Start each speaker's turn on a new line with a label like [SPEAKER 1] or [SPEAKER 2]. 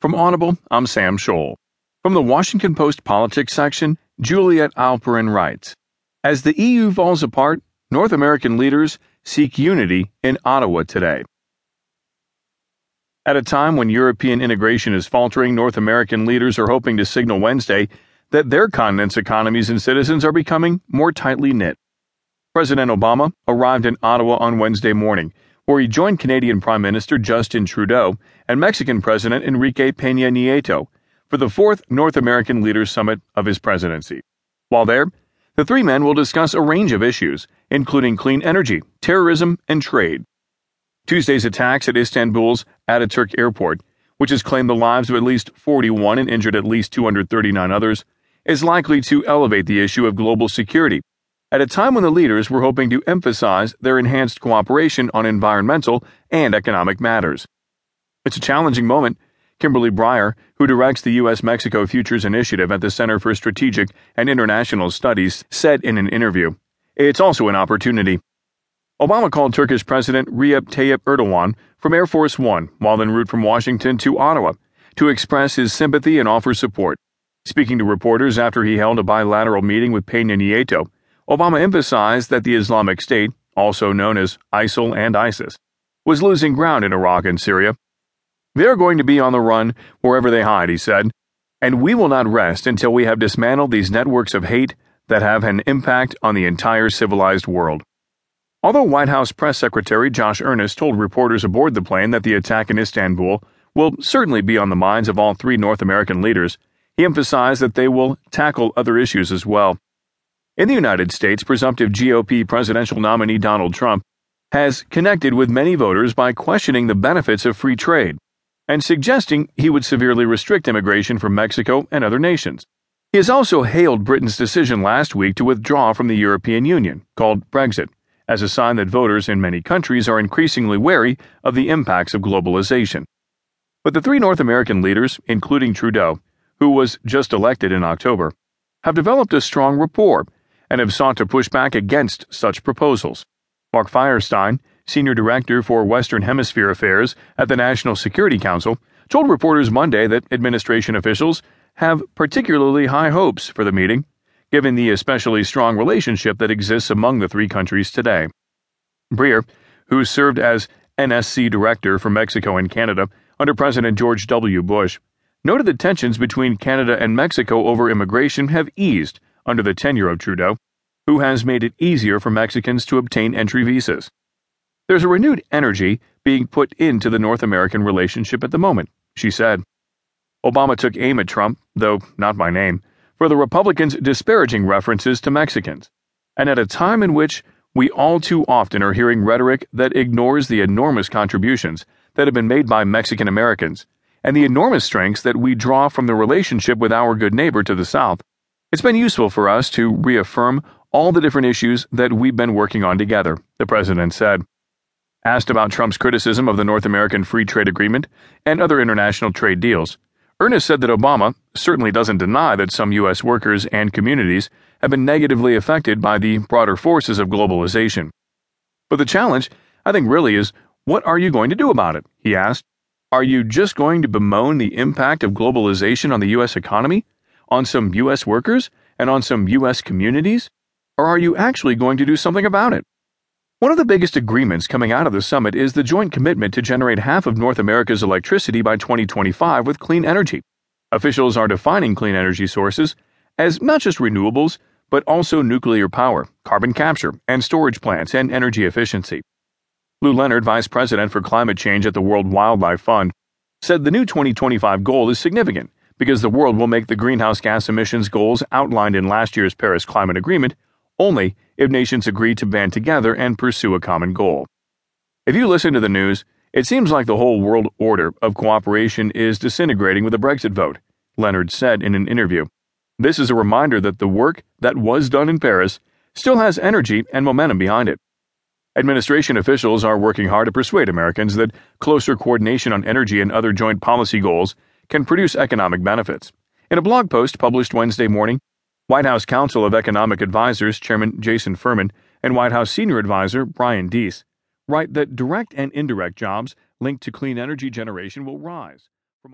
[SPEAKER 1] From Audible, I'm Sam Scholl. From the Washington Post politics section, Juliet Eilperin writes As the EU falls apart, North American leaders seek unity in Ottawa today. At a time when European integration is faltering, North American leaders are hoping to signal Wednesday that their continent's economies and citizens are becoming more tightly knit. President Obama arrived in Ottawa on Wednesday morning, where he joined Canadian Prime Minister Justin Trudeau and Mexican President Enrique Peña Nieto for the fourth North American Leaders Summit of his presidency. While there, the three men will discuss a range of issues, including clean energy, terrorism, and trade. Tuesday's attacks at Istanbul's Ataturk Airport, which has claimed the lives of at least 41 and injured at least 239 others, is likely to elevate the issue of global security at a time when the leaders were hoping to emphasize their enhanced cooperation on environmental and economic matters. It's a challenging moment, Kimberly Breier, who directs the U.S. Mexico Futures Initiative at the Center for Strategic and International Studies, said in an interview. It's also an opportunity. Obama called Turkish President Recep Tayyip Erdogan from Air Force One while en route from Washington to Ottawa to express his sympathy and offer support. Speaking to reporters after he held a bilateral meeting with Peña Nieto, Obama emphasized that the Islamic State, also known as ISIL and ISIS, was losing ground in Iraq and Syria. They're going to be on the run wherever they hide, he said, and we will not rest until we have dismantled these networks of hate that have an impact on the entire civilized world. Although White House Press Secretary Josh Earnest told reporters aboard the plane that the attack in Istanbul will certainly be on the minds of all three North American leaders, he emphasized that they will tackle other issues as well. In the United States, presumptive GOP presidential nominee Donald Trump has connected with many voters by questioning the benefits of free trade and suggesting he would severely restrict immigration from Mexico and other nations. He has also hailed Britain's decision last week to withdraw from the European Union, called Brexit as a sign that voters in many countries are increasingly wary of the impacts of globalization. But the three North American leaders, including Trudeau, who was just elected in October, have developed a strong rapport and have sought to push back against such proposals. Mark Feierstein, Senior Director for Western Hemisphere Affairs at the National Security Council, told reporters Monday that administration officials have particularly high hopes for the meeting given the especially strong relationship that exists among the three countries today. Breier, who served as NSC Director for Mexico and Canada under President George W. Bush, noted that tensions between Canada and Mexico over immigration have eased under the tenure of Trudeau, who has made it easier for Mexicans to obtain entry visas. There's a renewed energy being put into the North American relationship at the moment, she said. Obama took aim at Trump, though not by name, for the Republicans' disparaging references to Mexicans, and at a time in which we all too often are hearing rhetoric that ignores the enormous contributions that have been made by Mexican Americans and the enormous strengths that we draw from the relationship with our good neighbor to the south, it's been useful for us to reaffirm all the different issues that we've been working on together, the president said. Asked about Trump's criticism of the North American Free Trade Agreement and other international trade deals, Earnest said that Obama certainly doesn't deny that some U.S. workers and communities have been negatively affected by the broader forces of globalization. But the challenge, I think, really is what are you going to do about it? He asked. Are you just going to bemoan the impact of globalization on the U.S. economy, on some U.S. workers, and on some U.S. communities? Or are you actually going to do something about it? One of the biggest agreements coming out of the summit is the joint commitment to generate half of North America's electricity by 2025 with clean energy. Officials are defining clean energy sources as not just renewables, but also nuclear power, carbon capture, and storage plants and energy efficiency. Lou Leonard, Vice President for Climate Change at the World Wildlife Fund, said the new 2025 goal is significant because the world will make the greenhouse gas emissions goals outlined in last year's Paris Climate Agreement only if nations agree to band together and pursue a common goal. If you listen to the news, it seems like the whole world order of cooperation is disintegrating with the Brexit vote, Leonard said in an interview. This is a reminder that the work that was done in Paris still has energy and momentum behind it. Administration officials are working hard to persuade Americans that closer coordination on energy and other joint policy goals can produce economic benefits. In a blog post published Wednesday morning, White House Council of Economic Advisers Chairman Jason Furman and White House Senior Advisor Brian Deese write that direct and indirect jobs linked to clean energy generation will rise.